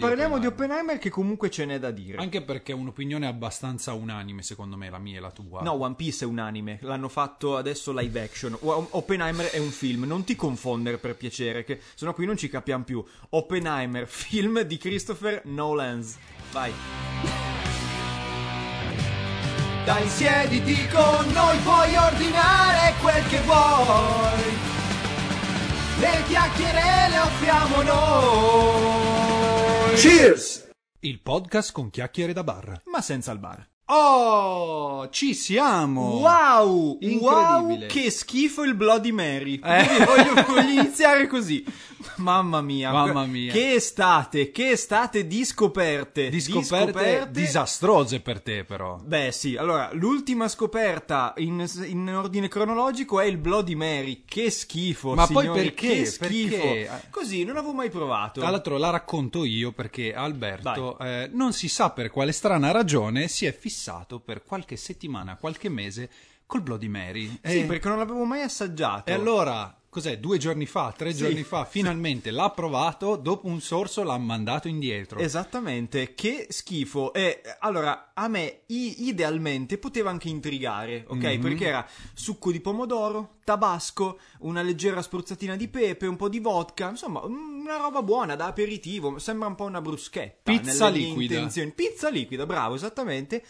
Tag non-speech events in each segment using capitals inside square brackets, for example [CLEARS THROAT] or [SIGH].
Parliamo di Oppenheimer. Che comunque ce n'è da dire. Anche perché è un'opinione abbastanza unanime, secondo me, la mia e la tua. No, One Piece è un anime, l'hanno fatto adesso live action. O- Oppenheimer è un film, non ti confondere per piacere, che sennò qui non ci capiamo più. Oppenheimer, [LAUGHS] film di Christopher Nolan. Vai. Dai, siediti con noi, puoi ordinare quel che vuoi. Le chiacchiere le offriamo noi. Cheers! Il podcast con chiacchiere da bar. Ma senza il bar. Oh, ci siamo! Wow! Incredibile. Wow, che schifo il Bloody Mary. Eh. Voglio, voglio [LAUGHS] iniziare così. [LAUGHS] Mamma mia. Mamma mia. Che estate, che estate di scoperte. Di scoperte, disastrose per te, però. Beh sì, allora, l'ultima scoperta in, in ordine cronologico è il Bloody Mary. Che schifo, Ma poi signori, perché? Che schifo. Perché? Così, non l'avevo mai provato. Tra l'altro la racconto io perché Alberto eh, non si sa per quale strana ragione si è fissato per qualche settimana, qualche mese col Bloody Mary. Sì, E- perché non l'avevo mai assaggiato. E allora, cos'è? Due giorni fa, tre Sì. giorni fa, [LAUGHS] finalmente l'ha provato, dopo un sorso l'ha mandato indietro. Esattamente, che schifo. E allora, a me idealmente poteva anche intrigare, ok? Mhm. Perché era succo di pomodoro, tabasco, una leggera spruzzatina di pepe, un po' di vodka, insomma, una roba buona da aperitivo. Sembra un po' una bruschetta. Pizza liquida. intenzioni. Pizza liquida, bravo, esattamente.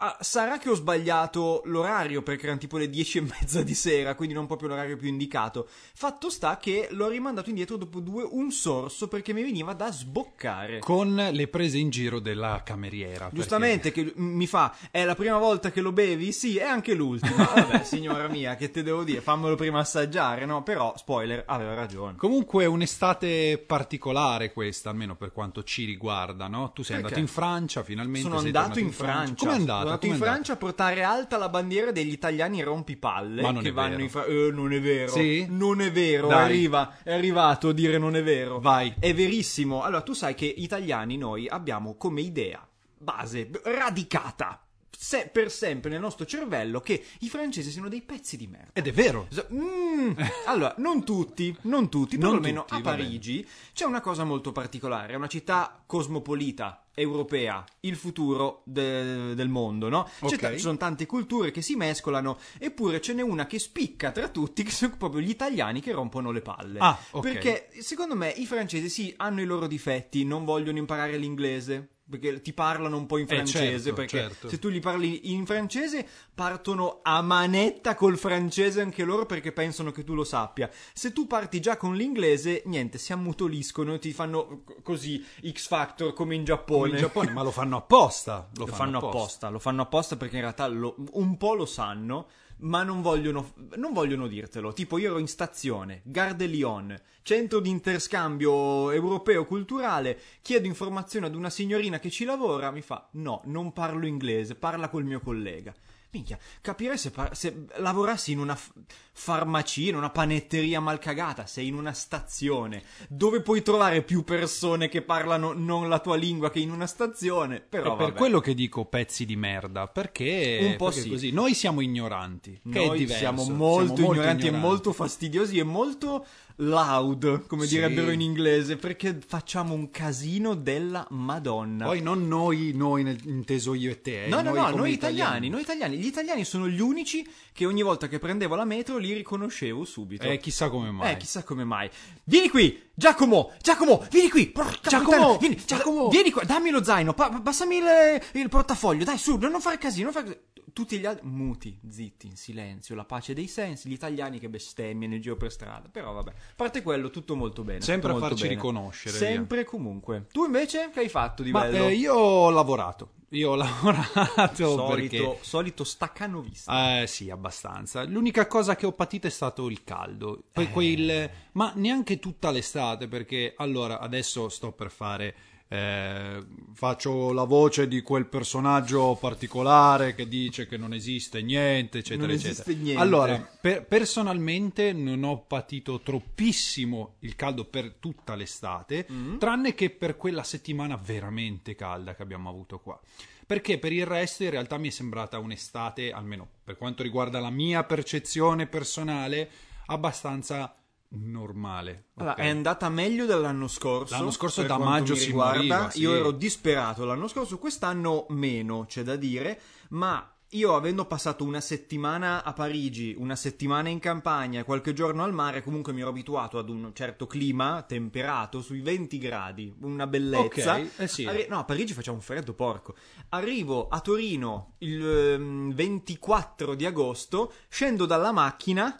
Ah, sarà che ho sbagliato l'orario perché erano tipo le dieci e mezza di sera, quindi non proprio l'orario più indicato. Fatto sta che l'ho rimandato indietro dopo due un sorso perché mi veniva da sboccare. Con le prese in giro della cameriera. Giustamente che m- mi fa, è la prima volta che lo bevi? Sì, è anche l'ultima. Vabbè, [LAUGHS] signora mia, che te devo dire? Fammelo prima assaggiare, no? Però, spoiler, aveva ragione. Comunque un'estate particolare questa, almeno per quanto ci riguarda, no? Tu sei Perché? andato in Francia, finalmente Sono andato tornato in Francia. Come è andato Com'è in? Francia a portare alta la bandiera degli italiani rompipalle. Ma non che è vanno vero. in Fra- eh, non è vero. Sì? Non è vero. Dai. Arriva, è arrivato a dire non è vero. Vai. È verissimo. Allora, tu sai che italiani noi abbiamo come idea base radicata se- per sempre nel nostro cervello che i francesi siano dei pezzi di merda. Ed è vero. Mm, [LAUGHS] allora, non tutti, non tutti, perlomeno a. Parigi c'è una cosa molto particolare, è una città cosmopolita, europea, il futuro de- del mondo, no? C'è Ok. ta- ci sono tante culture che si mescolano, eppure ce n'è una che spicca tra tutti, [LAUGHS] che sono proprio gli italiani che rompono le palle. Ah, ok. Perché secondo me i francesi sì, hanno i loro difetti, non vogliono imparare l'inglese. Perché ti parlano un po' in Eh, francese. certo, perché certo. se tu gli parli in francese, partono a manetta col francese anche loro perché pensano che tu lo sappia. Se tu parti già con l'inglese, niente, si ammutoliscono e ti fanno così X Factor come in Giappone. Come in Giappone, ma lo fanno apposta. Lo, Lo fanno apposta. apposta, lo fanno apposta perché in realtà lo- un po' lo sanno, ma non vogliono, non vogliono dirtelo. Tipo, io ero in stazione, Gare de Lyon, centro di interscambio europeo culturale, chiedo informazioni ad una signorina che ci lavora, mi fa, no, non parlo inglese, parla col mio collega. Minchia, capire se, par- se lavorassi in una f- farmacia, in una panetteria mal cagata, sei in una stazione, dove puoi trovare più persone che parlano non la tua lingua che in una stazione, però È per vabbè. quello che dico pezzi di merda, perché, Un po' perché sì. così. Noi siamo ignoranti, che è Noi diverso. siamo molto ignoranti e molto fastidiosi e molto loud, come Sì. direbbero in inglese, perché facciamo un casino della Madonna. Poi non noi, noi nel- inteso io e te. eh, No, no, no, noi italiani, noi italiani. Gli italiani sono gli unici che ogni volta che prendevo la metro li riconoscevo subito. Eh, chissà come mai. Eh, chissà come mai. Vieni qui, Giacomo, Giacomo, vieni qui. Porca Giacomo, vieni, Giacomo. vieni qua, dammi lo zaino, pa- passami il, il portafoglio, dai, su, non fare casino, non fare casino. Tutti gli altri muti, zitti, in silenzio, la pace dei sensi, gli italiani che bestemmiano in giro per strada. Però vabbè, a parte quello, tutto molto bene. Sempre a farci bene. riconoscere, Sempre e comunque. Tu invece che hai fatto di Ma bello? eh, io ho lavorato. Io ho [LAUGHS] lavorato solito, perché... solito staccanovista. Eh sì, abbastanza. L'unica cosa che ho patito è stato il caldo. Poi Eh. quel... Ma neanche tutta l'estate, perché allora adesso sto per fare. Eh, faccio la voce di quel personaggio particolare che dice che non esiste niente, eccetera, Non eccetera. esiste niente. Allora, per- personalmente non ho patito troppissimo il caldo per tutta l'estate, Mm. tranne che per quella settimana veramente calda che abbiamo avuto qua. Perché per il resto in realtà mi è sembrata un'estate, almeno per quanto riguarda la mia percezione personale, abbastanza normale. Allora, ok? è andata meglio dell'anno scorso. L'anno scorso da maggio si riguarda. moriva, sì. Io ero disperato l'anno scorso, quest'anno meno, c'è da dire, ma io avendo passato una settimana a Parigi, una settimana in campagna e qualche giorno al mare, comunque mi ero abituato ad un certo clima temperato, sui 20 gradi, una bellezza. Ok, eh sì. Arri- no, a Parigi faceva un freddo porco. Arrivo a Torino il ehm, 24 di agosto, scendo dalla macchina.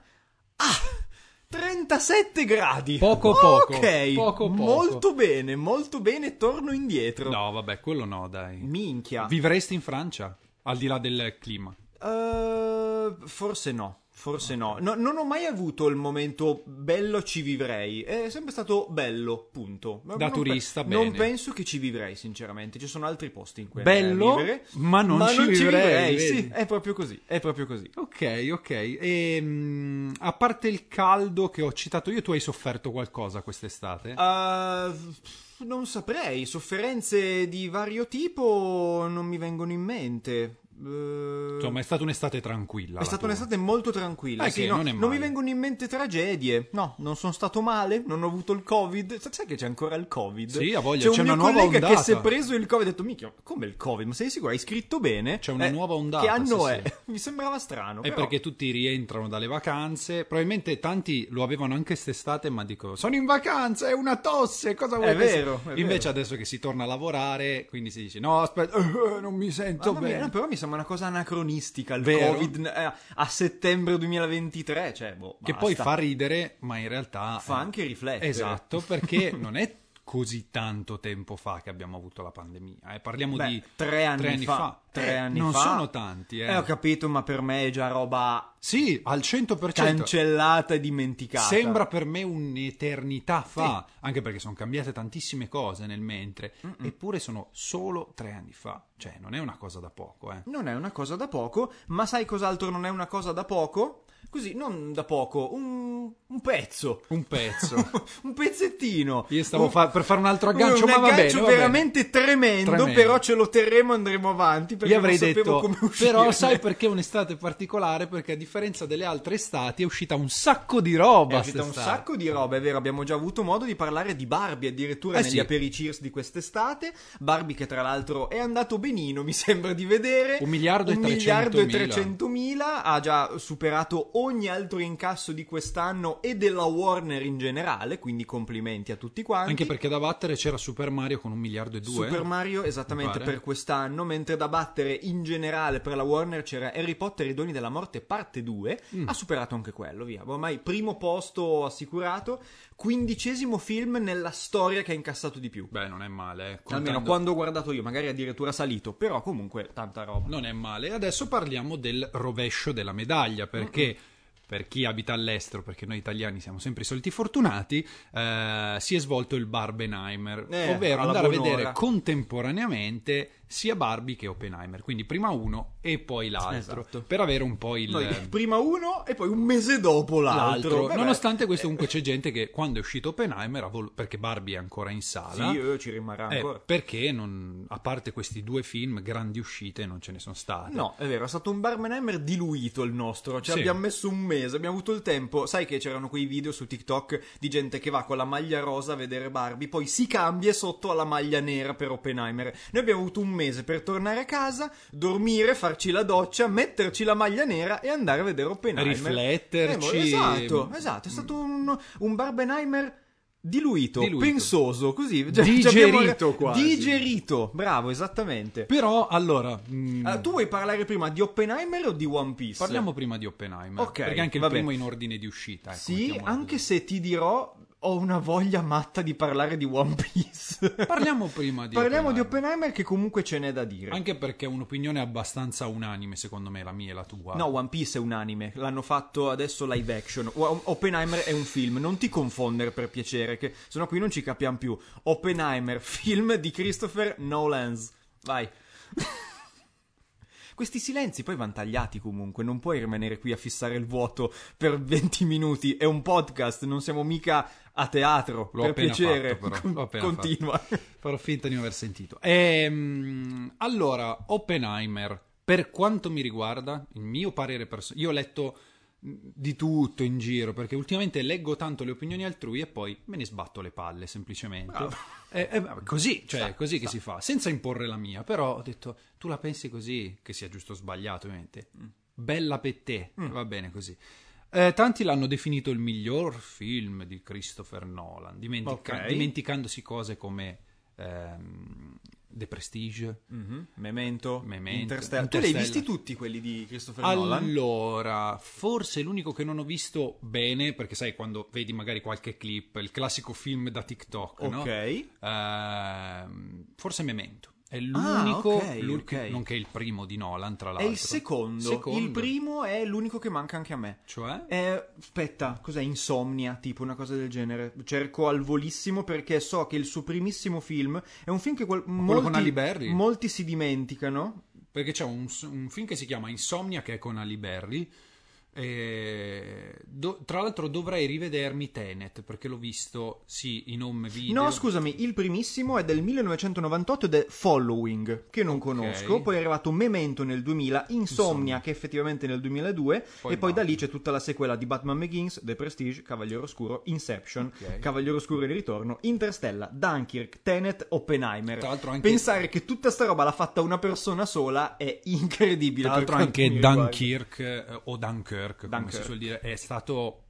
Ah! 37 gradi! Poco poco, Ok, poco poco. molto bene, molto bene, torno indietro. No, vabbè, quello no, dai. Minchia. Vivresti in Francia? Al di là del clima. Eh, forse no. Forse no. No, Non ho mai avuto il momento bello ci vivrei. È sempre stato bello, punto. Ma Da non pe- turista, Non bene. penso che ci vivrei, sinceramente. Ci sono altri posti in cui Bello, vivere. ma non ci vivrei, vedi? Sì, è proprio così. È proprio così. Ok, ok. E, mm, a parte il caldo che ho citato io, tu hai sofferto qualcosa quest'estate? Uh, non saprei. Sofferenze di vario tipo non mi vengono in mente. Eh, Insomma, è stata un'estate tranquilla. È stata tua. un'estate molto tranquilla. Eh, sì, che no, non è mi vengono in mente tragedie. No, non sono stato male, non ho avuto il Covid. Sa- Sai che c'è ancora il Covid? Sì, ha voglia, C'è un c'è mio una nuova collega che ondata. si è preso il Covid e ha detto: Minchia, come il Covid? Ma sei sicuro? Hai scritto bene? C'è una Eh, nuova ondata, Che anno sì, è? sì. [LAUGHS] Mi sembrava strano. È però- perché tutti rientrano dalle vacanze. Probabilmente tanti lo avevano anche quest'estate, ma dico: Sono in vacanza, è una tosse. Cosa vuoi È che sia?" vero, è Invece vero. adesso che si torna a lavorare, quindi si dice: No, aspetta, eh, [LAUGHS] non mi sento Mamma mia, bene. no, però mi sembra una cosa anacronistica il Vero? Covid eh, a settembre 2023. Cioè, boh, Che poi fa ridere, ma in realtà Fa eh, anche riflettere. Esatto, perché non è così tanto tempo fa che abbiamo avuto la pandemia. eh. Parliamo Beh, di tre anni, fa. Tre Eh, anni non fa. sono tanti, eh. Eh, ho capito, ma per me è già roba Sì, al 100%. cancellata e dimenticata. Sembra per me un'eternità fa, anche perché sono cambiate tantissime cose nel mentre, eppure sono solo tre anni fa. Cioè, non è una cosa da poco, eh. Non è una cosa da poco, ma sai cos'altro non è una cosa da poco? Così, non da poco, un, un pezzo. Un pezzo. [LAUGHS] un pezzettino. Io stavo Un- fa- per fare un altro aggancio, un ma va aggancio bene, va bene. veramente tremendo, Tremendo. però ce lo terremo e andremo avanti perché Io avrei non sapevo detto, come uscire. però sai perché è un'estate particolare? Perché a differenza delle altre estati è uscita un sacco di roba. È uscita un sacco di roba, è vero, abbiamo già avuto modo di parlare di Barbie addirittura Eh negli sì. apericheers di quest'estate. Barbie che tra l'altro è andato benino, mi [LAUGHS] sembra di vedere. Un miliardo e Un miliardo e 300.000. trecentomila, ha già superato ogni altro incasso di quest'anno e della Warner in generale, quindi complimenti a tutti quanti. Anche perché da battere c'era Super Mario con un miliardo e due. Super Mario esattamente per quest'anno, mentre da battere in generale per la Warner c'era Harry Potter e i doni della morte parte 2, Mm. ha superato anche quello, via. Ormai primo posto assicurato, quindicesimo film nella storia che ha incassato di più. Beh, non è male, eh. Almeno contando- quando ho guardato io, magari addirittura salito, però comunque tanta roba. Non è male. Adesso parliamo del rovescio della medaglia, perché per chi abita all'estero, perché noi italiani siamo sempre i soliti fortunati, eh, si è svolto il Barbenheimer, Eh, ovvero andare a vedere contemporaneamente sia Barbie che Oppenheimer, quindi prima uno e poi l'altro, Esatto. per avere un po' il... Noi, prima uno e poi un mese dopo l'altro. L'altro. Nonostante questo, comunque c'è gente che quando è uscito Oppenheimer, vol- perché Barbie è ancora in sala, Sì, eh, ci rimarrà eh, ancora. perché non- a parte questi due film, grandi uscite, non ce ne sono state. No, è vero, è stato un Barbenheimer diluito il nostro. Ci Sì. abbiamo messo un mese, abbiamo avuto il tempo. Sai che c'erano quei video su TikTok di gente che va con la maglia rosa a vedere Barbie, poi si cambia sotto alla maglia nera per Oppenheimer. Noi abbiamo avuto un mese per tornare a casa, dormire, farci la doccia, metterci la maglia nera e andare a vedere Oppenheimer. Rifletterci. Eh, esatto, esatto, è stato un, un Barbenheimer. Diluito, Diluito. pensoso, così. Cioè, Digerito abbiamo- quasi. Digerito, bravo, esattamente. Però, allora... mm, Ah, tu vuoi parlare prima di Oppenheimer o di One Piece? Parliamo prima di Oppenheimer. Ok, perché anche il vabbè. primo in ordine di uscita. ecco, Sì, anche così. se ti dirò, ho una voglia matta di parlare di One Piece. Parliamo prima di Parliamo di Oppenheimer. Che comunque ce n'è da dire. Anche perché è un'opinione abbastanza unanime, secondo me, la mia e la tua. No, One Piece è un anime, l'hanno fatto adesso live action. Oppenheimer è un film, non ti confondere per piacere, che sennò qui non ci capiamo più. Oppenheimer, [LAUGHS] film di Christopher Nolan. Vai. Questi silenzi poi vanno tagliati comunque, non puoi rimanere qui a fissare il vuoto per 20 minuti. È un podcast, non siamo mica a teatro. L'ho per piacere, fatto, però. Con- continua. Farò finta di non aver sentito. Ehm, allora, Oppenheimer, per quanto mi riguarda, il mio parere personale, io ho letto di tutto in giro, perché ultimamente leggo tanto le opinioni altrui e poi me ne sbatto le palle semplicemente. E, e vabbè, così, cioè, Sta, così che sta. si fa, senza imporre la mia, però ho detto, tu la pensi così, che sia giusto o sbagliato ovviamente. Mm. Bella per te, va bene così. Eh, tanti l'hanno definito il miglior film di Christopher Nolan, dimentica- Ok. dimenticandosi cose come ehm, The Prestige. Mhm. Memento, Memento, Interstellar. Tu li hai visti tutti quelli di Christopher Nolan? Allora, forse l'unico che non ho visto bene, perché sai, quando vedi magari qualche clip, il classico film da TikTok, no? Ok. Ehm, forse Memento. È l'unico, ok, l'unico- ok. nonché il primo di Nolan, tra È l'altro. il secondo. Secondo. Il primo è l'unico che manca anche a me. Cioè? Eh, aspetta, cos'è? Insomnia, tipo una cosa del genere. Cerco al volissimo perché so che il suo primissimo film è un film che qual- molti, con Halle Berry? molti si dimenticano. Perché c'è un, un film che si chiama Insomnia, che è con Ali Berry. E do- tra l'altro dovrei rivedermi Tenet, perché l'ho visto, sì, in home video. No, scusami, il primissimo è del 1998 ed è Following, che non conosco. Poi è arrivato Memento nel 2000, Insomnia, Insomnia. che effettivamente nel 2002. Poi e poi da lì c'è tutta la sequela di Batman Begins, The Prestige, Cavaliere Oscuro, Inception, Ok. Cavaliere Oscuro in ritorno, Interstellar, Dunkirk, Tenet, Oppenheimer. Tra l'altro anche- Pensare che tutta sta roba l'ha fatta una persona sola è incredibile. Tra l'altro anche. Dunkirk eh, o Dunkirk, come Dunkirk. si suol dire, è stato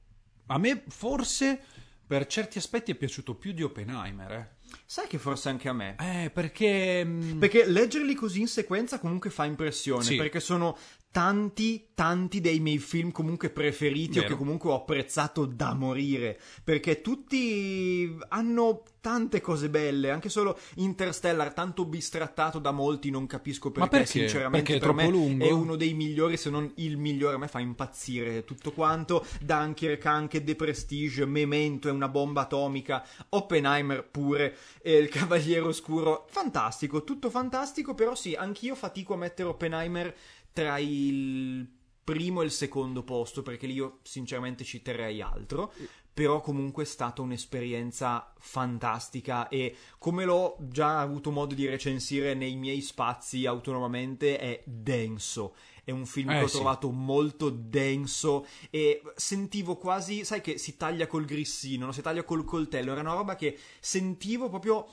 a me forse per certi aspetti è piaciuto più di Oppenheimer, eh. Sai che forse anche a me. Eh, perché mm, Perché leggerli così in sequenza comunque fa impressione, Sì. perché sono tanti, tanti dei miei film comunque preferiti o Vero. che comunque ho apprezzato da morire, perché tutti hanno tante cose belle, anche solo Interstellar, tanto bistrattato da molti, non capisco perché, perché? sinceramente Perché è per me lungo? è uno dei migliori, se non il migliore, a me fa impazzire tutto quanto, Dunkirk anche The Prestige, Memento è una bomba atomica, Oppenheimer pure, e il Cavaliere Oscuro, fantastico, tutto fantastico, però sì, anch'io fatico a mettere Oppenheimer tra il primo e il secondo posto, perché lì io sinceramente ci terrei altro, però comunque è stata un'esperienza fantastica e come l'ho già avuto modo di recensire nei miei spazi autonomamente è denso. È un film Eh, che ho sì. trovato molto denso e sentivo quasi, sai che si taglia col grissino, no? si taglia col coltello, era una roba che sentivo proprio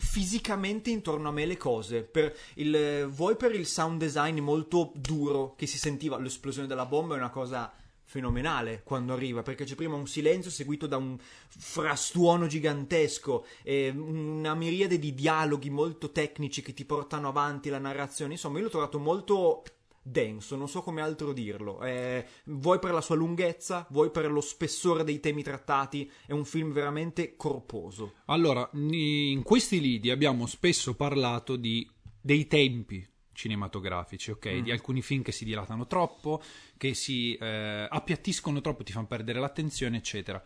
fisicamente intorno a me le cose. Per il, vuoi per il sound design molto duro che si sentiva, l'esplosione della bomba è una cosa fenomenale quando arriva perché c'è prima un silenzio seguito da un frastuono gigantesco e una miriade di dialoghi molto tecnici che ti portano avanti la narrazione insomma io l'ho trovato molto denso non so come altro dirlo Eh, vuoi per la sua lunghezza vuoi per lo spessore dei temi trattati è un film veramente corposo Allora, in questi lidi abbiamo spesso parlato di, dei tempi cinematografici, ok? Di alcuni film che si dilatano troppo, che si eh, appiattiscono troppo, ti fanno perdere l'attenzione, eccetera.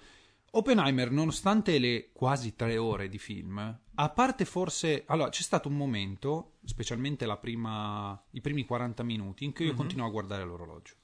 Oppenheimer, nonostante le quasi tre ore di film, a parte forse... Allora, c'è stato un momento, specialmente la prima, i primi 40 minuti, in cui io continuavo a guardare l'orologio.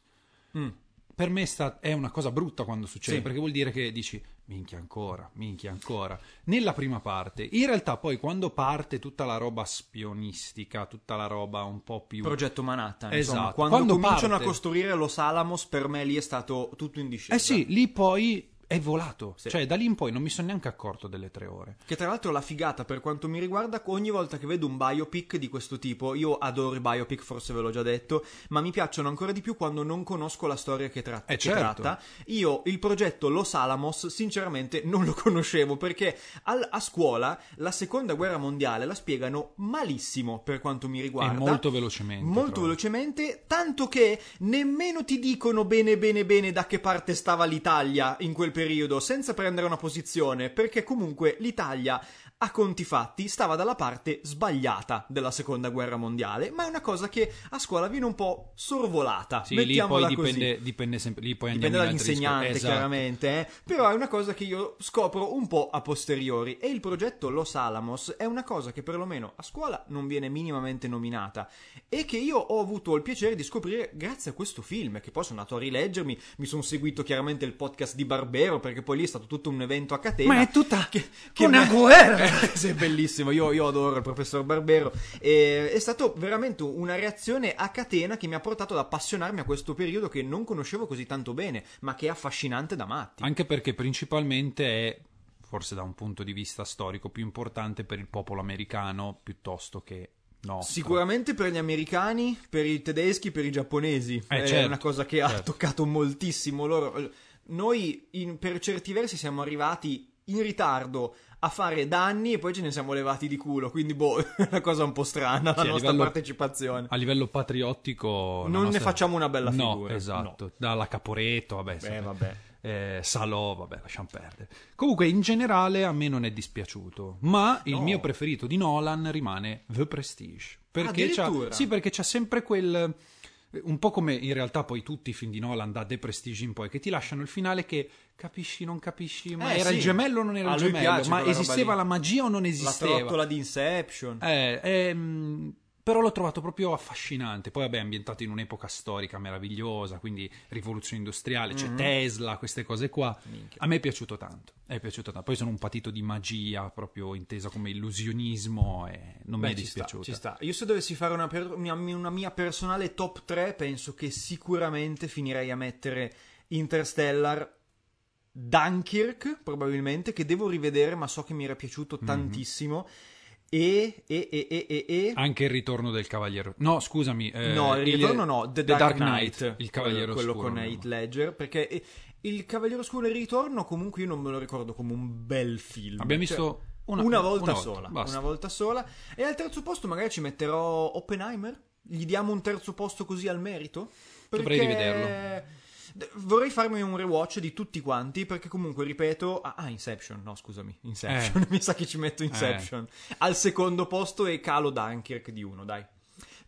Mm. Per me sta- è una cosa brutta quando succede, Sì. perché vuol dire che dici minchia ancora, minchia ancora. Nella prima parte, in realtà poi quando parte tutta la roba spionistica, tutta la roba un po' più... Progetto Manhattan insomma Esatto. quando, Quando cominciano parte- a costruire Los Alamos per me lì è stato tutto in discesa Eh sì, lì poi è volato. Sì. Cioè, da lì in poi non mi sono neanche accorto delle tre ore. Che tra l'altro la figata per quanto mi riguarda, ogni volta che vedo un biopic di questo tipo, io adoro i biopic, forse ve l'ho già detto, ma mi piacciono ancora di più quando non conosco la storia che, tra- Eh, che certo. tratta. Io il progetto Los Alamos, sinceramente, non lo [LAUGHS] conoscevo perché al- a scuola la seconda guerra mondiale la spiegano malissimo per quanto mi riguarda. E molto velocemente. Molto trovo. velocemente, tanto che nemmeno ti dicono bene bene bene da che parte stava l'Italia in quel periodo, senza prendere una posizione, perché comunque l'Italia a conti fatti stava dalla parte sbagliata della seconda guerra mondiale, ma è una cosa che a scuola viene un po' sorvolata. Sì, lì poi così. dipende, dipende sempre. Lì poi Dipende in dall'insegnante. Esatto. chiaramente, eh. però è una cosa che io scopro un po' a posteriori. E il progetto Los Alamos è una cosa che perlomeno a scuola non viene minimamente nominata e che io ho avuto il piacere di scoprire grazie a questo film. Che poi sono andato a rileggermi, mi sono seguito chiaramente il podcast di Barbero, perché poi lì è stato tutto un evento a catena. Ma è tutta che, che una guerra! [LAUGHS] [LAUGHS] è bellissimo, io, io adoro il professor Barbero. E, è stato veramente una reazione a catena che mi ha portato ad appassionarmi a questo periodo che non conoscevo così tanto bene, ma che è affascinante da matti. Anche perché principalmente è, forse da un punto di vista storico, più importante per il popolo americano piuttosto che No, Sicuramente per gli americani, per i tedeschi, per i giapponesi. Eh, è certo, una cosa che certo. ha toccato moltissimo loro. Noi, in- per certi versi, siamo arrivati in ritardo a fare danni e poi ce ne siamo levati di culo. Quindi, boh, è [LAUGHS] una cosa un po' strana la Sì, a nostra livello- partecipazione. A livello patriottico... la Non ne nostra- facciamo una bella No, figura. esatto. Dalla Caporetto, vabbè. Beh, vabbè. eh, Salò, vabbè, lasciamo perdere. Comunque, in generale, a me non è dispiaciuto. Ma il No. mio preferito di Nolan rimane The Prestige. Perché c'ha, sì, perché c'ha sempre quel. Un po' come in realtà poi tutti i film di Nolan da The Prestige in poi, che ti lasciano il finale che capisci, non capisci, ma Eh, era sì. il gemello o non era il gemello, ma esisteva la magia o non La esisteva? trottola di Inception. Eh, ehm, però l'ho trovato proprio affascinante. Poi, vabbè, è ambientato in un'epoca storica meravigliosa, quindi rivoluzione industriale, c'è Tesla, queste cose qua. Minchia. A me è piaciuto tanto. È piaciuto tanto. Poi sono un patito di magia, proprio intesa come illusionismo, e non mi Beh, è ci sta, dispiaciuto. ci sta. Io se dovessi fare una, per- una- mia personale top 3, penso che sicuramente finirei a mettere Interstellar, Dunkirk, probabilmente, che devo rivedere, ma so che mi era piaciuto Mhm. tantissimo. E, e, e, e, e, e... Anche il ritorno del Cavaliere. No, scusami. eh, no, il ritorno no, The, Dark, Knight, Il Cavaliere quello, quello Oscuro. con Heath Ledger, perché eh, il Cavaliere Oscuro nel ritorno comunque io non me lo ricordo come un bel film. Abbiamo Cioè, visto una, una, volta una sola, basta. una volta sola. E al terzo posto magari ci metterò Oppenheimer. Gli diamo un terzo posto così al merito. Dovrei Perché rivederlo. Vorrei farmi un rewatch di tutti quanti perché comunque, ripeto, ah, ah, Inception, no scusami, Inception, [LAUGHS] mi sa che ci metto Inception. Al secondo posto e calo Dunkirk di uno, dai.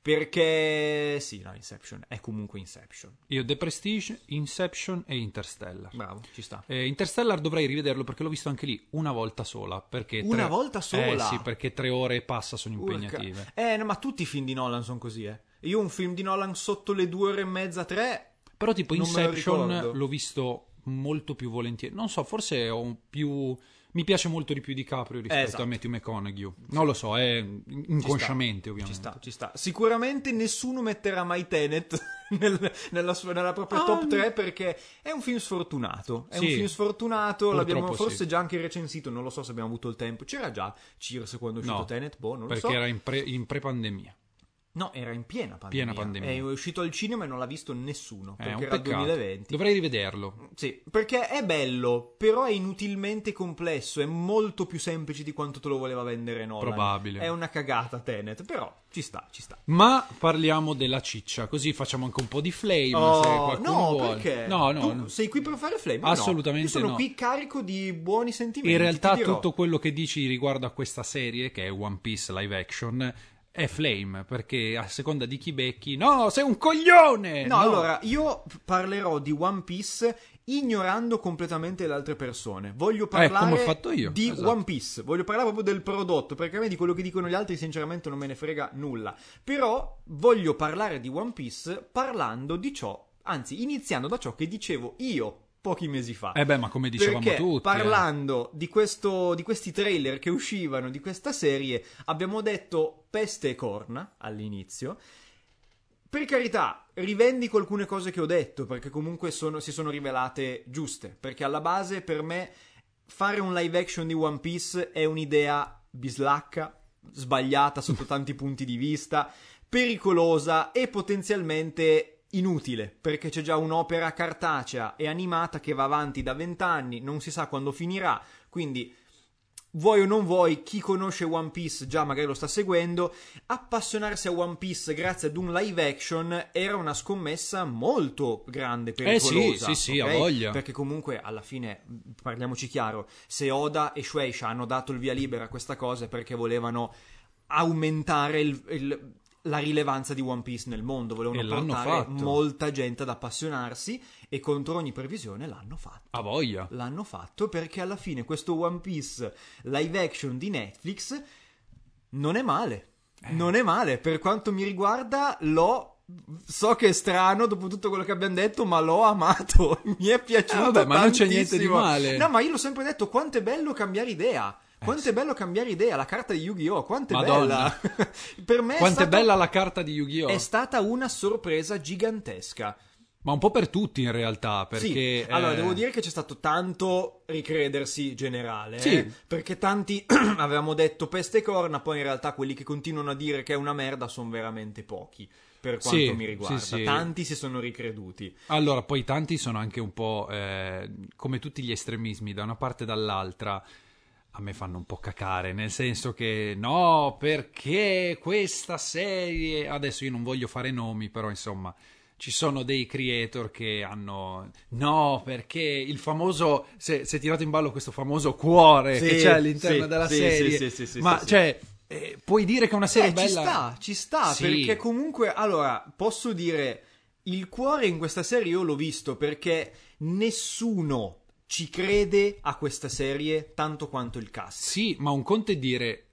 Perché sì, no, Inception è comunque Inception. Io The Prestige, Inception e Interstellar. Bravo, ci sta. Eh, Interstellar dovrei rivederlo perché l'ho visto anche lì una volta sola. Perché Una tre- volta sola? Eh sì, perché tre ore e passa sono Urca. impegnative. Eh, no, ma tutti i film di Nolan sono così, eh. Io un film di Nolan sotto le due ore e mezza, tre, Però tipo Non Inception l'ho visto molto più volentieri. Non so, forse ho un più... Mi piace molto di più di Caprio rispetto Esatto. a Matthew McConaughey. Non lo so, è inconsciamente ovviamente. Ci sta, ci sta. Sicuramente nessuno metterà mai Tenet [LAUGHS] nel- nella, sua- nella propria Ah, top 3 perché è un film sfortunato. È un Sì. film sfortunato, l'abbiamo sì. forse già anche recensito, non lo so se abbiamo avuto il tempo. C'era già Cheers quando è uscito No, Tenet? Boh, non lo Perché so. era in, pre- in pre-pandemia. No, era in piena pandemia. Piena pandemia. È uscito al cinema e non l'ha visto nessuno, È perché un era il peccato. 2020. Dovrei rivederlo. Sì, perché è bello, però è inutilmente complesso, è molto più semplice di quanto te lo voleva vendere Nolan. Probabile. È una cagata Tenet, però ci sta, ci sta. Ma parliamo della ciccia, così facciamo anche un po' di flame. Oh, no, vuole. perché? No, no, Tu no. sei qui per fare flame? Assolutamente no. Io sono no. qui carico di buoni sentimenti. In realtà tutto quello che dici riguardo a questa serie, che è One Piece live action, è flame, perché a seconda di chi becchi, no, sei un coglione! No, allora, io parlerò di One Piece ignorando completamente le altre persone. Voglio parlare Eh, fatto io, di esatto. One Piece. Voglio parlare proprio del prodotto, perché a me di quello che dicono gli altri sinceramente non me ne frega nulla. Però voglio parlare di One Piece parlando di ciò, anzi, iniziando da ciò che dicevo io pochi mesi fa. Eh beh, ma come dicevamo Perché tutti... eh. parlando di, questo, di questi trailer che uscivano di questa serie, abbiamo detto peste e corna all'inizio. Per carità, rivendico alcune cose che ho detto, perché comunque sono- si sono rivelate giuste. Perché alla base, per me, fare un live action di One Piece è un'idea bislacca, sbagliata sotto [LAUGHS] tanti punti di vista, pericolosa e potenzialmente inutile, perché c'è già un'opera cartacea e animata che va avanti da vent'anni, non si sa quando finirà, quindi vuoi o non vuoi, chi conosce One Piece già magari lo sta seguendo, appassionarsi a One Piece grazie ad un live action era una scommessa molto grande per Eh sì, sì, sì, ha voglia. Perché comunque alla fine, parliamoci chiaro, se Oda e Shueisha hanno dato il via libera a questa cosa è perché volevano aumentare il- il- la rilevanza di One Piece nel mondo, volevano E portare fatto. molta gente ad appassionarsi e contro ogni previsione l'hanno fatto. Ha voglia. L'hanno fatto perché alla fine questo One Piece live action di Netflix non è male. Eh. Non è male. Per quanto mi riguarda, l'ho. So che è strano dopo tutto quello che abbiamo detto, ma l'ho amato. [LAUGHS] mi è piaciuto. Eh, vabbè, ma non c'è niente di male. No, ma io l'ho sempre detto: quanto è bello cambiare idea. Quanto è bello cambiare idea, la carta di Yu-Gi-Oh! Quanto è Madonna. bella! [LAUGHS] per me è, Quanto è stata- bella la carta di Yu-Gi-Oh! è stata una sorpresa gigantesca. Ma un po' per tutti in realtà, perché... sì, allora eh, devo dire che c'è stato tanto ricredersi generale, Sì. eh, perché tanti [CLEARS THROAT] avevamo detto peste e corna, poi in realtà quelli che continuano a dire che è una merda sono veramente pochi, per quanto Sì, mi riguarda. sì, sì. Tanti si sono ricreduti. Allora, poi tanti sono anche un po' eh, come tutti gli estremismi, da una parte e dall'altra. A me fanno un po' cacare, nel senso che no, perché questa serie. Adesso io non voglio fare nomi, però insomma, ci sono dei creator che hanno. No, perché il famoso. Si è tirato in ballo questo famoso cuore Sì, che c'è all'interno sì, della sì, serie. sì, sì, sì, Ma cioè, eh, puoi dire che è una serie Eh, bella. ci sta, ci sta, perché comunque, allora, posso dire, il cuore in questa serie io l'ho visto perché nessuno ci crede a questa serie tanto quanto il cast. Sì, ma un conto è dire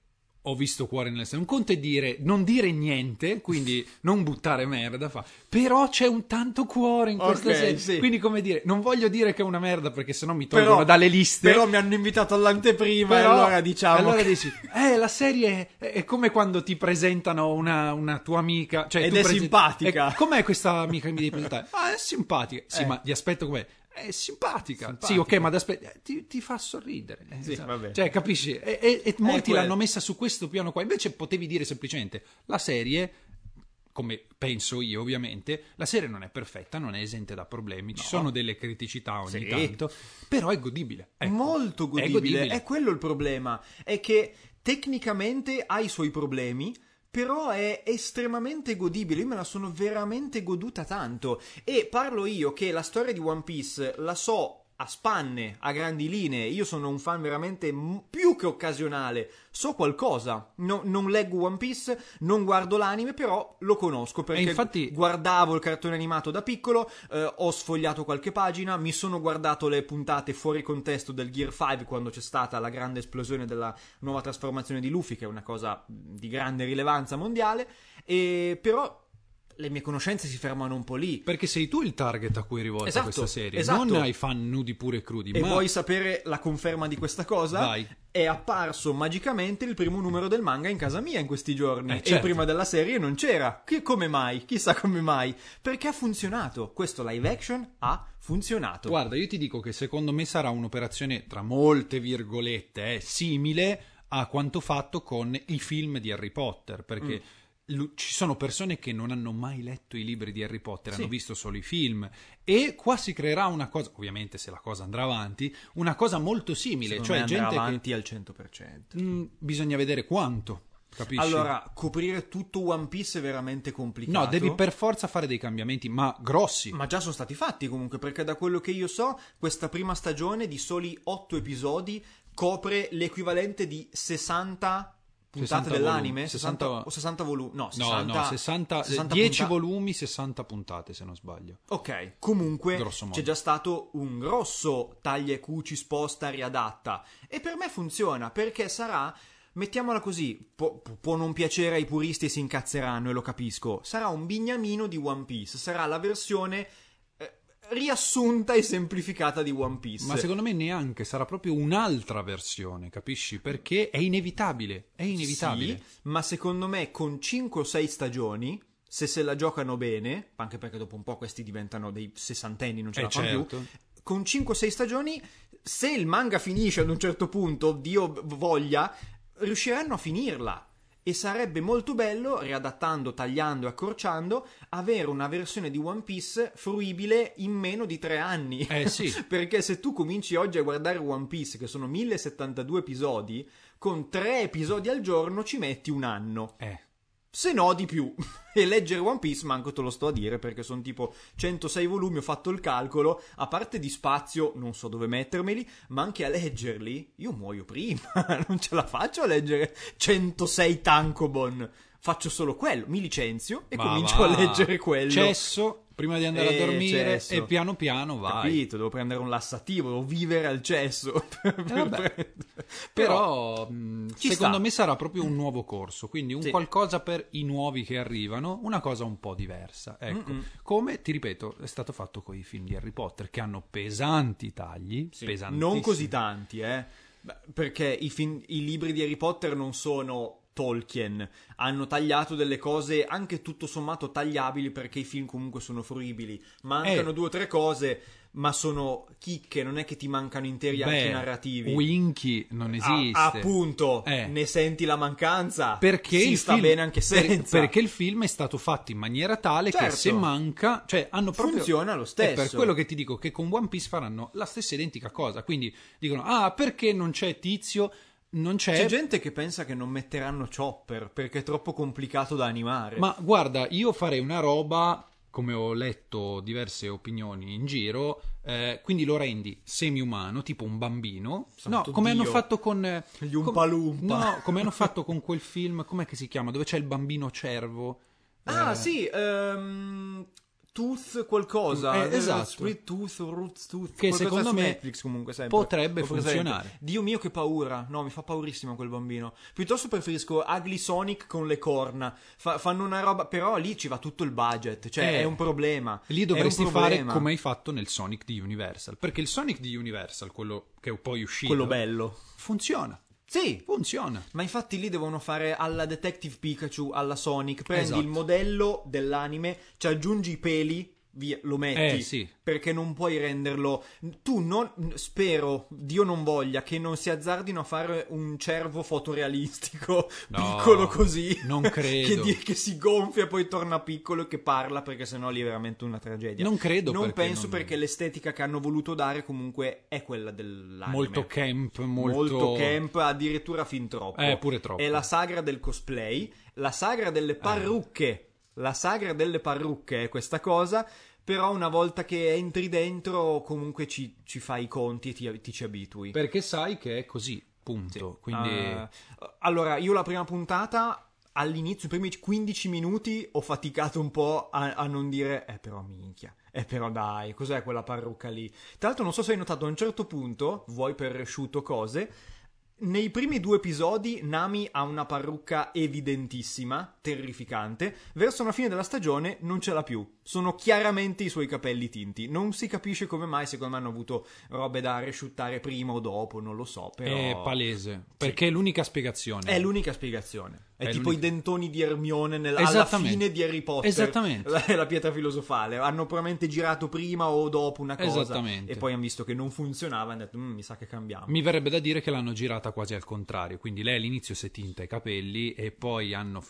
ho visto cuore nelle serie, un conto è dire non dire niente, quindi [LAUGHS] non buttare merda, fa. però c'è un tanto cuore in questa Ok, serie. sì. Quindi come dire, non voglio dire che è una merda perché sennò mi tolgono Però- dalle liste. Però mi hanno invitato all'anteprima Però- e allora diciamo allora che- dici, eh, la serie è, è come quando ti presentano una, una tua amica. Cioè Ed è presenti- simpatica. eh, com'è questa amica che mi devi presentare? Ah, è simpatica. Sì, Eh. ma ti aspetto com'è? È simpatica. Simpatica. Sì, ok, ma aspetta, eh, ti, ti fa sorridere. Eh, Sì, vabbè. Cioè, capisci? E, e- e molti quello. l'hanno messa su questo piano qua. Invece potevi dire semplicemente, la serie come penso io ovviamente, la serie non è perfetta, non è esente da problemi, ci sono delle criticità ogni Sì. tanto, però è godibile. Ecco, molto è godibile. godibile. È quello il problema. È che tecnicamente ha i suoi problemi. Però è estremamente godibile. Io me la sono veramente goduta tanto. E parlo io che la storia di One Piece la so a spanne, a grandi linee. Io sono un fan veramente m- più che occasionale. So qualcosa. No- non leggo One Piece, non guardo l'anime, però lo conosco perché infatti- guardavo il cartone animato da piccolo, eh, ho sfogliato qualche pagina, mi sono guardato le puntate fuori contesto del Gear 5 quando c'è stata la grande esplosione della nuova trasformazione di Luffy, che è una cosa di grande rilevanza mondiale, e però le mie conoscenze si fermano un po' lì. Perché sei tu il target a cui è rivolta Esatto, questa serie, esatto. non ai fan nudi pure e crudi. E ma vuoi sapere la conferma di questa cosa? Vai. È apparso magicamente il primo numero del manga in casa mia in questi giorni. Eh, E certo. prima della serie non c'era. Chi- come mai? Chissà come mai. Perché ha funzionato. Questo live action ha funzionato. Guarda, io ti dico che secondo me sarà un'operazione, tra molte virgolette, eh, simile a quanto fatto con i film di Harry Potter, perché Mm. Ci sono persone che non hanno mai letto i libri di Harry Potter, Sì. hanno visto solo i film, e qua si creerà una cosa, ovviamente se la cosa andrà avanti, una cosa molto simile, Secondo cioè gente avanti al 100%. che... Mm, bisogna vedere quanto, capisci? Allora, coprire tutto One Piece è veramente complicato. No, devi per forza fare dei cambiamenti, ma grossi. Ma già sono stati fatti comunque, perché da quello che io so, questa prima stagione di soli 8 episodi copre l'equivalente di 60 puntate 60 dell'anime? volumi, 60, 60 o 60 volumi? No, No, 60, no, 60, 60 10 punta- volumi, 60 puntate se non sbaglio. Ok, comunque c'è già stato un grosso taglia e cuci, sposta, riadatta. E per me funziona, perché sarà, mettiamola così, può, può non piacere ai puristi e si incazzeranno, e lo capisco, sarà un bignamino di One Piece, sarà la versione riassunta e semplificata di One Piece. Ma secondo me neanche, sarà proprio un'altra versione, capisci? Perché è inevitabile, è inevitabile. Sì, ma secondo me con 5 o 6 stagioni, se se la giocano bene, anche perché dopo un po' questi diventano dei sessantenni, non ce Eh, la fanno certo. più, con 5 o 6 stagioni, se il manga finisce ad un certo punto, Dio voglia, riusciranno a finirla. E sarebbe molto bello, riadattando, tagliando e accorciando, avere una versione di One Piece fruibile in meno di tre anni. Eh, sì. [LAUGHS] Perché se tu cominci oggi a guardare One Piece, che sono 1072 episodi, con tre episodi al giorno ci metti un anno. Eh, Se no di più. [LAUGHS] E leggere One Piece manco te lo sto a dire perché sono tipo 106 volumi, ho fatto il calcolo, a parte di spazio non so dove mettermeli, ma anche a leggerli io muoio prima, [LAUGHS] non ce la faccio a leggere 106 tankobon. Faccio solo quello, mi licenzio e ma comincio va. a leggere quello. Cesso, prima di andare Eh, a dormire cesso. e piano piano vai. Capito, devo prendere un lassativo, devo vivere al cesso. [LAUGHS] prendere- Però mh, Ci secondo sta. me sarà proprio un nuovo corso, quindi un Sì. qualcosa per i nuovi che arrivano, una cosa un po' diversa. Ecco, Mm-mm. come ti ripeto, è stato fatto con i film di Harry Potter che hanno pesanti tagli, Sì, non così tanti, eh. Perché i, film- i libri di Harry Potter non sono Tolkien, hanno tagliato delle cose anche tutto sommato tagliabili perché i film comunque sono fruibili. Mancano Eh. due o tre cose, ma sono chicche, non è che ti mancano interi archi Beh, narrativi. Winky non esiste. Ah, appunto, Eh. ne senti la mancanza. perché si sta film- bene anche per- senza. perché il film è stato fatto in maniera tale che Certo. se manca, cioè hanno proprio Funziona lo È stesso. per quello che ti dico che con One Piece faranno la stessa identica cosa. Quindi dicono: "Ah, perché non c'è Tizio? Non c'è". C'è gente che pensa che non metteranno Chopper perché è troppo complicato da animare. Ma guarda, io farei una roba come ho letto diverse opinioni in giro, eh, quindi lo rendi semi-umano, tipo un bambino. Santo no, come Dio. hanno fatto con eh, Gli com- Loompa. No, come hanno [LAUGHS] fatto con quel film, com'è che si chiama? Dove c'è il bambino cervo? Ah, Eh, sì, ehm, Tooth qualcosa. Eh, esatto. Sweet Tooth Roots Tooth. Che secondo me Netflix comunque sempre. potrebbe presente. funzionare. Dio mio che paura. No, mi fa paurissimo quel bambino. Piuttosto preferisco Ugly Sonic con le corna. Fa- fanno una roba, però lì ci va tutto il budget, cioè Eh, è un problema. Lì dovresti fare come hai fatto nel Sonic di Universal. Perché il Sonic di Universal, quello che è poi uscito, quello bello. funziona. Sì, Funziona. Ma infatti lì devono fare alla Detective Pikachu, alla Sonic, prendi Esatto. il modello dell'anime, ci aggiungi i peli, via, lo metti. Eh, sì. Perché non puoi renderlo. Tu non. Spero, Dio non voglia, che non si azzardino a fare un cervo fotorealistico No, piccolo così. non [LAUGHS] che, credo. di- che si gonfia e poi torna piccolo e che parla, perché sennò lì è veramente una tragedia. Non credo Non perché penso non- perché l'estetica che hanno voluto dare comunque è quella dell'anime. Molto camp, molto... Molto camp, addirittura fin troppo. Eh, pure troppo. È la sagra del cosplay, la sagra delle parrucche. La sagra delle parrucche è questa cosa. Però una volta che entri dentro, comunque ci, ci fai i conti e ti, ti ci abitui. Perché sai che è così, punto. Quindi... Eh, allora, io la prima puntata. All'inizio, i primi 15 minuti, ho faticato un po' a, a non dire, eh, però minchia, eh, però dai, cos'è quella parrucca lì? Tra l'altro, non so se hai notato, a un certo punto, vuoi per resciuto cose, nei primi due episodi Nami ha una parrucca evidentissima, terrificante. Verso la fine della stagione non ce l'ha più. Sono chiaramente i suoi capelli tinti. Non si capisce come mai, secondo me hanno avuto robe da resciuttare prima o dopo, non lo so. Però... È palese. Perché è l'unica spiegazione. È l'unica spiegazione. È, È tipo l'unica- i dentoni di Hermione nel- alla fine di Harry Potter. Esattamente. [LAUGHS] La, la pietra filosofale. Hanno probabilmente girato prima o dopo una cosa. Esattamente. E poi hanno visto che non funzionava e hanno detto, "Mm, mi sa che cambiamo. Mi verrebbe da dire che l'hanno girata quasi al contrario, quindi lei all'inizio si è tinta i capelli e poi hanno,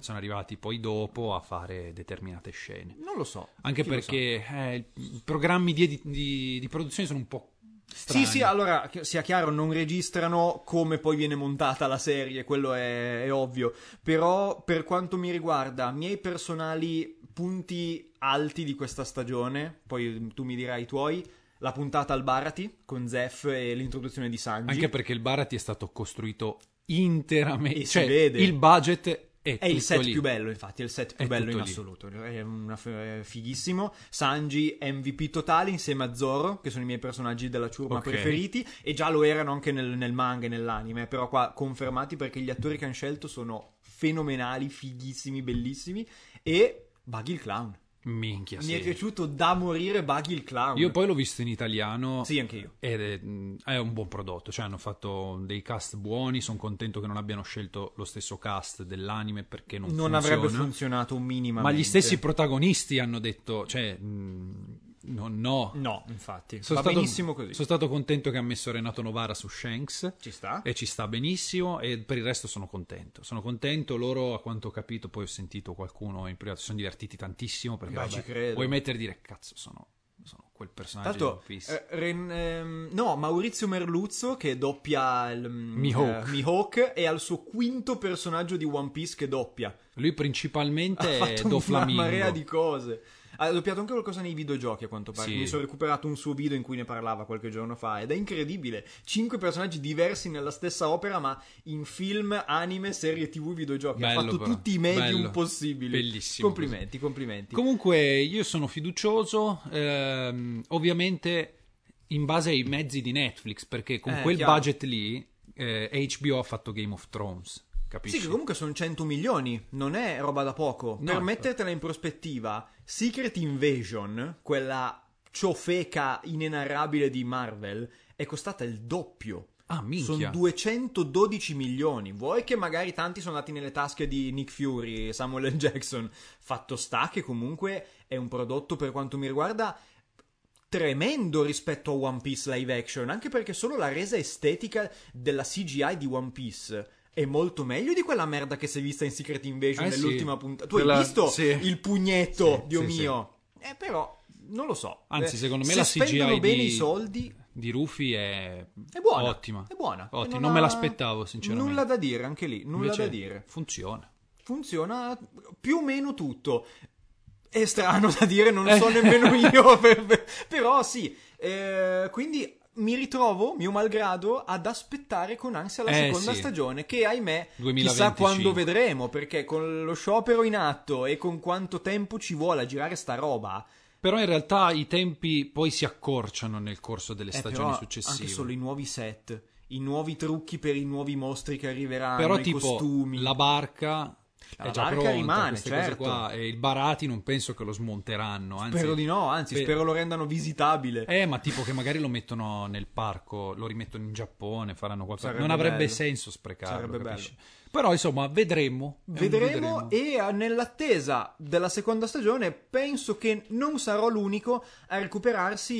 sono arrivati poi dopo a fare determinate scene. Non lo so. Anche perché eh, i programmi di, di- di produzione sono un po' strani. Sì, sì, allora, sia chiaro, non registrano come poi viene montata la serie, quello è, è ovvio. Però, per quanto mi riguarda, miei personali punti alti di questa stagione, poi tu mi dirai i tuoi, la puntata al Barati con Zef e l'introduzione di Sanji. Anche perché il Barati è stato costruito interamente, E si cioè vede. il budget è, È il set lì. più bello, infatti, è il set più È bello in lì. assoluto. È una è fighissimo. Sanji MVP totale insieme a Zoro, che sono i miei personaggi della ciurma Ok. preferiti. E già lo erano anche nel, nel manga e nell'anime. Però qua confermati perché gli attori che hanno scelto sono fenomenali, fighissimi, bellissimi. E Buggy il clown. Minchia, Mi sì. è piaciuto da morire Buggy il clown. Io poi l'ho visto in italiano Sì, anche io. ed è, è un buon prodotto, cioè hanno fatto dei cast buoni, sono contento che non abbiano scelto lo stesso cast dell'anime perché non, Non funziona. avrebbe funzionato un minimo. Ma gli stessi protagonisti hanno detto, cioè, mh, no, no. No, infatti. Sono stato, benissimo così. sono stato contento che ha messo Renato Novara su Shanks. Ci sta? E ci sta benissimo e per il resto sono contento. Sono contento, loro a quanto ho capito, poi ho sentito qualcuno in privato, si sono divertiti tantissimo perché Beh, vabbè, ci credo. vuoi mettere e dire cazzo, sono, sono quel personaggio Tanto, di One Piece. eh, Ren- ehm, no, Maurizio Merluzzo che doppia il, mm, Mihawk. eh, Mihawk è al suo quinto personaggio di One Piece che doppia. Lui principalmente Ha è fatto Do una marea di cose. Ha doppiato anche qualcosa nei videogiochi a quanto pare. Sì. Mi sono recuperato un suo video in cui ne parlava qualche giorno fa ed è incredibile. Cinque personaggi diversi nella stessa opera, ma in film, anime, serie TV, videogiochi. ha Bello, fatto però. tutti i medium Bello. possibili. Bellissimo Complimenti, complimenti. Comunque io sono fiducioso, ehm, ovviamente in base ai mezzi di Netflix, perché con Eh, quel chiaro. budget lì eh, HBO ha fatto Game of Thrones, capisci? Sì, che comunque sono 100 milioni, non è roba da poco. No. per mettertela in prospettiva, Secret Invasion, quella ciofeca inenarrabile di Marvel, è costata il doppio. Ah. Sono 212 milioni. Vuoi che magari tanti sono andati nelle tasche di Nick Fury e Samuel L. Jackson? Fatto sta che comunque è un prodotto per quanto mi riguarda tremendo rispetto a One Piece live action, anche perché solo la resa estetica della CGI di One Piece è molto meglio di quella merda che si è vista in Secret Invasion Eh nell'ultima sì. puntata. Tu Quella- hai visto sì. il pugnetto, Sì, Dio mio? Eh, però, non lo so. Anzi, Eh, secondo me se la spendono CGI bene di- i soldi, Di Rufy è, è buona. ottima. È buona. Ottima. E Non, me l'aspettavo, sinceramente. Nulla da dire anche lì, nulla Invece da dire. Funziona. Funziona più o meno tutto. È strano [LAUGHS] da dire, non Eh. so nemmeno io, [LAUGHS] per- però sì. Eh, quindi mi ritrovo, mio malgrado, ad aspettare con ansia la Eh, seconda sì. stagione, che ahimè 2025. chissà quando vedremo, perché con lo sciopero in atto e con quanto tempo ci vuole a girare sta roba, Però in realtà i tempi poi si accorciano nel corso delle eh, stagioni successive. anche solo i nuovi set, i nuovi trucchi per i nuovi mostri che arriveranno, Però i tipo costumi. la barca La è già barca pronta, rimane, queste certo. qua e il Barati non penso che lo smonteranno, anzi Spero di no, anzi, Beh, spero lo rendano visitabile. Eh, ma tipo che magari lo mettono nel parco, lo rimettono in Giappone, faranno qualcosa. Sarebbe non avrebbe bello. senso sprecarlo, Sarebbe capisci? Però insomma, vedremo. Un Vedremo e eh, nell'attesa della seconda stagione penso che non sarò l'unico a recuperarsi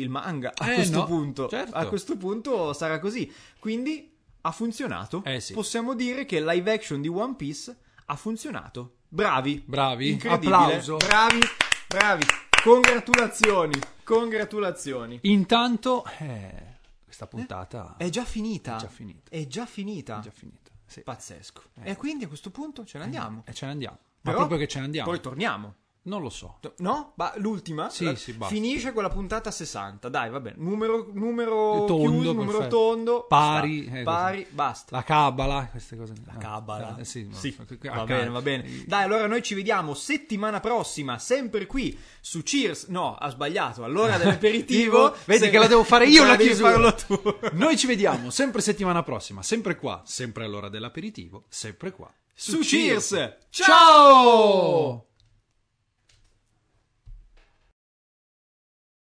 il manga a Eh, questo no, punto. certo. A questo punto sarà così. Quindi ha funzionato. Eh, sì. Possiamo dire che live action di One Piece ha funzionato. Bravi. Bravi. Incredibile. Applauso. Bravi. Bravi. Congratulazioni. Congratulazioni. Intanto, eh, questa puntata È già finita. È già finita. È già finita. è già finita. Sì. Pazzesco. E quindi a questo punto ce ne andiamo. E ce ne andiamo. Ma Però proprio che ce ne andiamo. Poi torniamo. Non lo so. No? Ma l'ultima? Sì, La- sì, basta. Finisce con la puntata 60. Dai, va bene. Numero, numero Tondo, chiuso, numero tondo. Pari, eh, Pari, così. basta. La cabala, queste cose. La Cabala. sì, no, Sì, a va ca- bene, va bene. Dai, allora noi ci vediamo settimana prossima, sempre qui su Cheers. No, ha sbagliato. All'ora dell'aperitivo. [LAUGHS] Vedi Se- che la devo fare io la chiusura. tu. Noi ci vediamo sempre settimana prossima, sempre qua, sempre all'ora dell'aperitivo, sempre qua. su Cheers. Ciao!